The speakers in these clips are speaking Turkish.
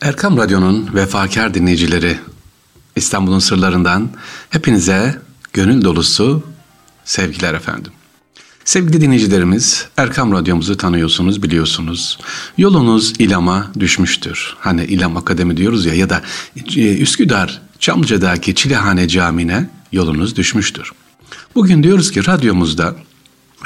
Erkam Radyo'nun vefakar dinleyicileri, İstanbul'un sırlarından hepinize gönül dolusu sevgiler efendim. Sevgili dinleyicilerimiz, Erkam Radyomuzu tanıyorsunuz, biliyorsunuz. Yolunuz İlam'a düşmüştür. Hani İlam Akademi diyoruz ya ya da e, Üsküdar Çamlıca'daki Çilehane Camii'ne yolunuz düşmüştür. Bugün diyoruz ki radyomuzda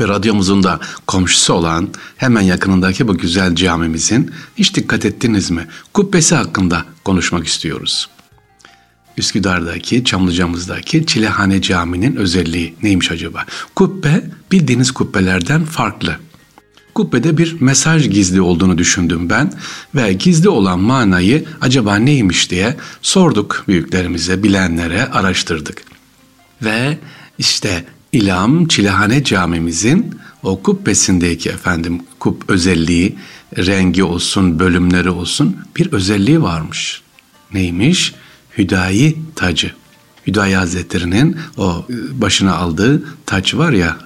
ve radyomuzun da komşusu olan hemen yakınındaki bu güzel camimizin hiç dikkat ettiniz mi? Kubbesi hakkında konuşmak istiyoruz. Üsküdar'daki, Çamlıca'mızdaki Çilehane Camii'nin özelliği neymiş acaba? Kubbe bildiğiniz kubbelerden farklı. Kubbede bir mesaj gizli olduğunu düşündüm ben ve gizli olan manayı acaba neymiş diye sorduk büyüklerimize, bilenlere, araştırdık. Ve işte İlham Çilehane Camimizin o kubbesindeki efendim kub özelliği, rengi olsun, bölümleri olsun bir özelliği varmış. Neymiş? Hüdayi tacı. Hüdayi Hazretleri'nin o e, başına aldığı taç var ya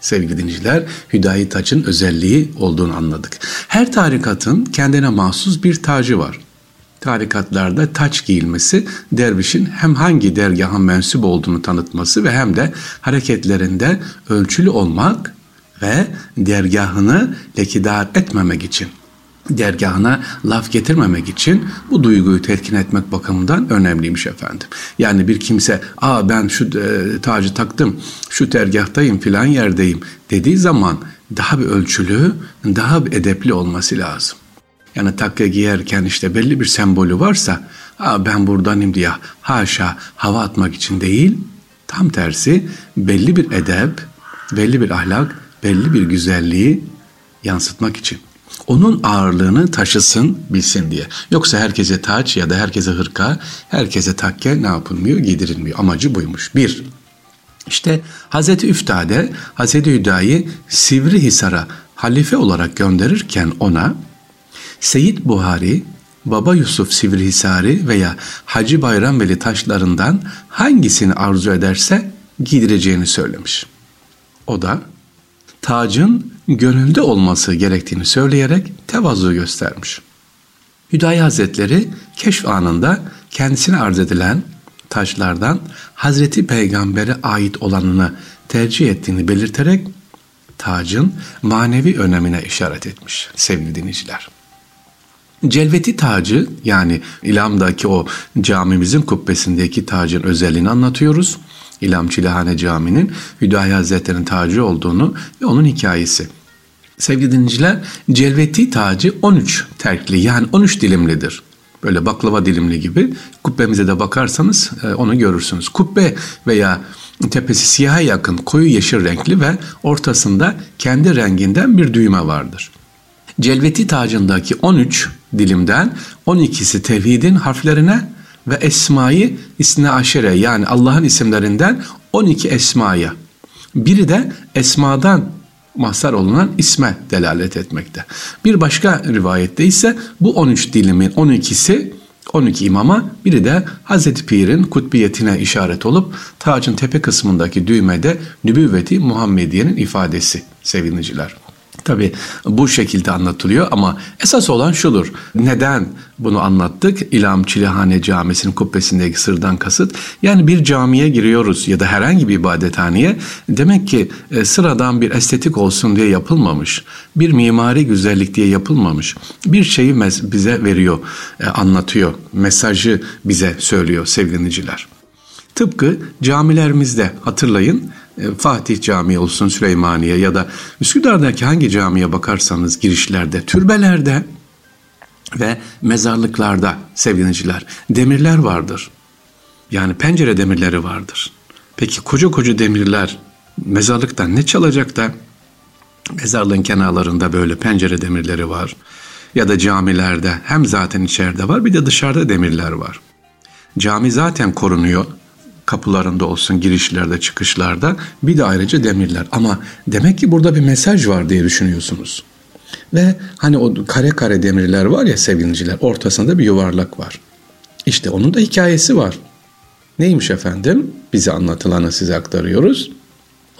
sevgili dinleyiciler Hüdayi taçın özelliği olduğunu anladık. Her tarikatın kendine mahsus bir tacı var tarikatlarda taç giyilmesi dervişin hem hangi dergaha mensup olduğunu tanıtması ve hem de hareketlerinde ölçülü olmak ve dergahını lekidar etmemek için dergahına laf getirmemek için bu duyguyu tetkin etmek bakımından önemliymiş efendim. Yani bir kimse aa ben şu e, tacı taktım, şu dergahtayım filan yerdeyim dediği zaman daha bir ölçülü, daha bir edepli olması lazım. Yani takya giyerken işte belli bir sembolü varsa Aa, ben buradanım diye haşa hava atmak için değil tam tersi belli bir edep, belli bir ahlak, belli bir güzelliği yansıtmak için. Onun ağırlığını taşısın, bilsin diye. Yoksa herkese taç ya da herkese hırka, herkese takke ne yapılmıyor? Giydirilmiyor. Amacı buymuş. Bir, işte Hazreti Üftade, Hazreti Hüda'yı Sivrihisar'a halife olarak gönderirken ona Seyit Buhari, Baba Yusuf Sivrihisari veya Hacı Bayram Veli taşlarından hangisini arzu ederse giydireceğini söylemiş. O da tacın gönülde olması gerektiğini söyleyerek tevazu göstermiş. Hüdayi Hazretleri keşf anında kendisine arz edilen taşlardan Hazreti Peygamber'e ait olanını tercih ettiğini belirterek tacın manevi önemine işaret etmiş sevgili dinleyiciler. Celveti tacı yani İlam'daki o camimizin kubbesindeki tacın özelliğini anlatıyoruz. İlam Çilehane Camii'nin Hüdayi Hazretleri'nin tacı olduğunu ve onun hikayesi. Sevgili dinleyiciler, celveti tacı 13 terkli yani 13 dilimlidir. Böyle baklava dilimli gibi. Kubbemize de bakarsanız e, onu görürsünüz. Kubbe veya tepesi siyaha yakın koyu yeşil renkli ve ortasında kendi renginden bir düğme vardır. Celveti tacındaki 13 dilimden 12'si tevhidin harflerine ve esmayı isne aşere yani Allah'ın isimlerinden 12 esmaya. Biri de esmadan mahsar olunan isme delalet etmekte. Bir başka rivayette ise bu 13 dilimin 12'si 12 imama biri de Hazreti Pir'in kutbiyetine işaret olup tacın tepe kısmındaki düğmede nübüvveti Muhammediye'nin ifadesi seviniciler. Tabi bu şekilde anlatılıyor ama esas olan şudur. Neden bunu anlattık? İlham Çilehane Camisi'nin kubbesindeki sırdan kasıt. Yani bir camiye giriyoruz ya da herhangi bir ibadethaneye demek ki e, sıradan bir estetik olsun diye yapılmamış. Bir mimari güzellik diye yapılmamış. Bir şeyi bize veriyor, e, anlatıyor. Mesajı bize söylüyor sevgiliciler. Tıpkı camilerimizde hatırlayın Fatih Camii olsun Süleymaniye ya da Üsküdar'daki hangi camiye bakarsanız girişlerde, türbelerde ve mezarlıklarda sevgiliciler demirler vardır. Yani pencere demirleri vardır. Peki koca koca demirler mezarlıktan ne çalacak da mezarlığın kenarlarında böyle pencere demirleri var. Ya da camilerde hem zaten içeride var bir de dışarıda demirler var. Cami zaten korunuyor kapılarında olsun, girişlerde, çıkışlarda bir de ayrıca demirler. Ama demek ki burada bir mesaj var diye düşünüyorsunuz. Ve hani o kare kare demirler var ya sevgiliciler, ortasında bir yuvarlak var. İşte onun da hikayesi var. Neymiş efendim? Bize anlatılanı size aktarıyoruz.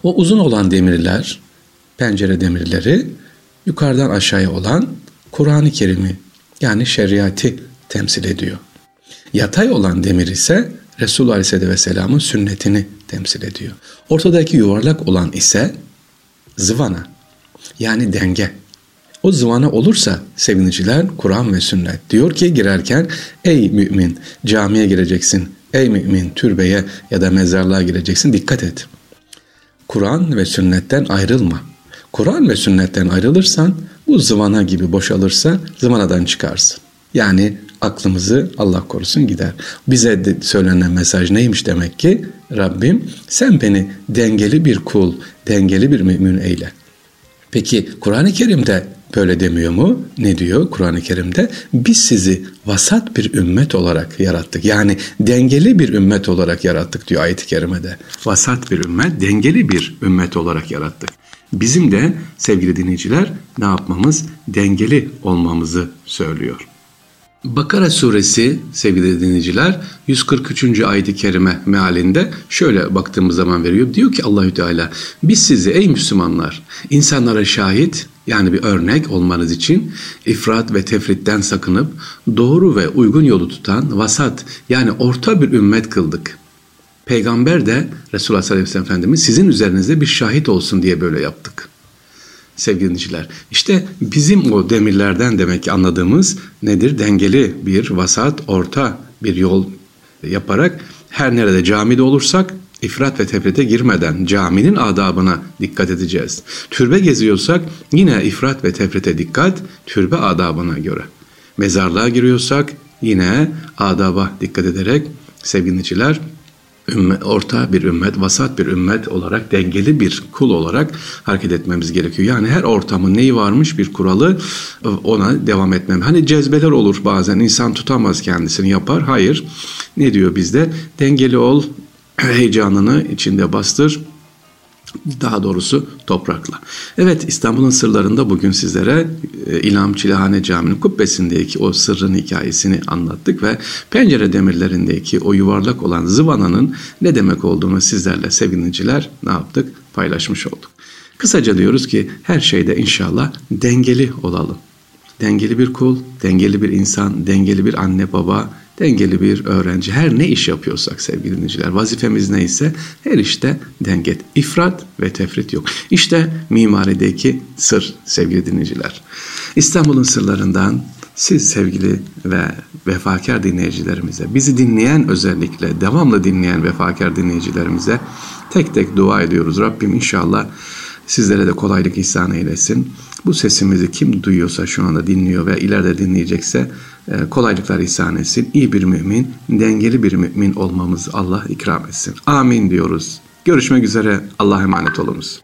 O uzun olan demirler, pencere demirleri yukarıdan aşağıya olan Kur'an-ı Kerim'i yani şeriatı temsil ediyor. Yatay olan demir ise Resulullah Aleyhisselatü Vesselam'ın sünnetini temsil ediyor. Ortadaki yuvarlak olan ise zıvana yani denge. O zıvana olursa seviniciler Kur'an ve sünnet. Diyor ki girerken ey mümin camiye gireceksin. Ey mümin türbeye ya da mezarlığa gireceksin dikkat et. Kur'an ve sünnetten ayrılma. Kur'an ve sünnetten ayrılırsan bu zıvana gibi boşalırsa zıvanadan çıkarsın. Yani aklımızı Allah korusun gider. Bize de söylenen mesaj neymiş demek ki? Rabbim sen beni dengeli bir kul, dengeli bir mümin eyle. Peki Kur'an-ı Kerim'de böyle demiyor mu? Ne diyor Kur'an-ı Kerim'de? Biz sizi vasat bir ümmet olarak yarattık. Yani dengeli bir ümmet olarak yarattık diyor ayet-i kerimede. Vasat bir ümmet, dengeli bir ümmet olarak yarattık. Bizim de sevgili dinleyiciler ne yapmamız? Dengeli olmamızı söylüyor. Bakara suresi sevgili dinleyiciler 143. ayet-i kerime mealinde şöyle baktığımız zaman veriyor. Diyor ki Allahü Teala biz sizi ey Müslümanlar insanlara şahit yani bir örnek olmanız için ifrat ve tefritten sakınıp doğru ve uygun yolu tutan vasat yani orta bir ümmet kıldık. Peygamber de Resulullah sallallahu aleyhi ve sellem Efendimiz sizin üzerinizde bir şahit olsun diye böyle yaptık sevgili dinleyiciler. İşte bizim o demirlerden demek ki anladığımız nedir? Dengeli bir vasat, orta bir yol yaparak her nerede camide olursak ifrat ve tefrite girmeden caminin adabına dikkat edeceğiz. Türbe geziyorsak yine ifrat ve tefrite dikkat, türbe adabına göre. Mezarlığa giriyorsak yine adaba dikkat ederek sevgiliciler ümmet, orta bir ümmet, vasat bir ümmet olarak, dengeli bir kul olarak hareket etmemiz gerekiyor. Yani her ortamın neyi varmış bir kuralı ona devam etmem. Hani cezbeler olur bazen insan tutamaz kendisini yapar. Hayır. Ne diyor bizde? Dengeli ol, heyecanını içinde bastır daha doğrusu toprakla. Evet İstanbul'un sırlarında bugün sizlere e, İlham Çilehane Camii'nin kubbesindeki o sırrın hikayesini anlattık ve pencere demirlerindeki o yuvarlak olan zıvananın ne demek olduğunu sizlerle sevgiliciler ne yaptık? Paylaşmış olduk. Kısaca diyoruz ki her şeyde inşallah dengeli olalım. Dengeli bir kul, dengeli bir insan, dengeli bir anne baba, dengeli bir öğrenci. Her ne iş yapıyorsak sevgili dinleyiciler, vazifemiz neyse her işte denget, ifrat ve tefrit yok. İşte mimarideki sır sevgili dinleyiciler. İstanbul'un sırlarından siz sevgili ve vefakar dinleyicilerimize, bizi dinleyen özellikle devamlı dinleyen vefakar dinleyicilerimize tek tek dua ediyoruz. Rabbim inşallah sizlere de kolaylık ihsan eylesin. Bu sesimizi kim duyuyorsa şu anda dinliyor ve ileride dinleyecekse e, kolaylıklar ihsan etsin. İyi bir mümin, dengeli bir mümin olmamız Allah ikram etsin. Amin diyoruz. Görüşmek üzere. Allah'a emanet olunuz.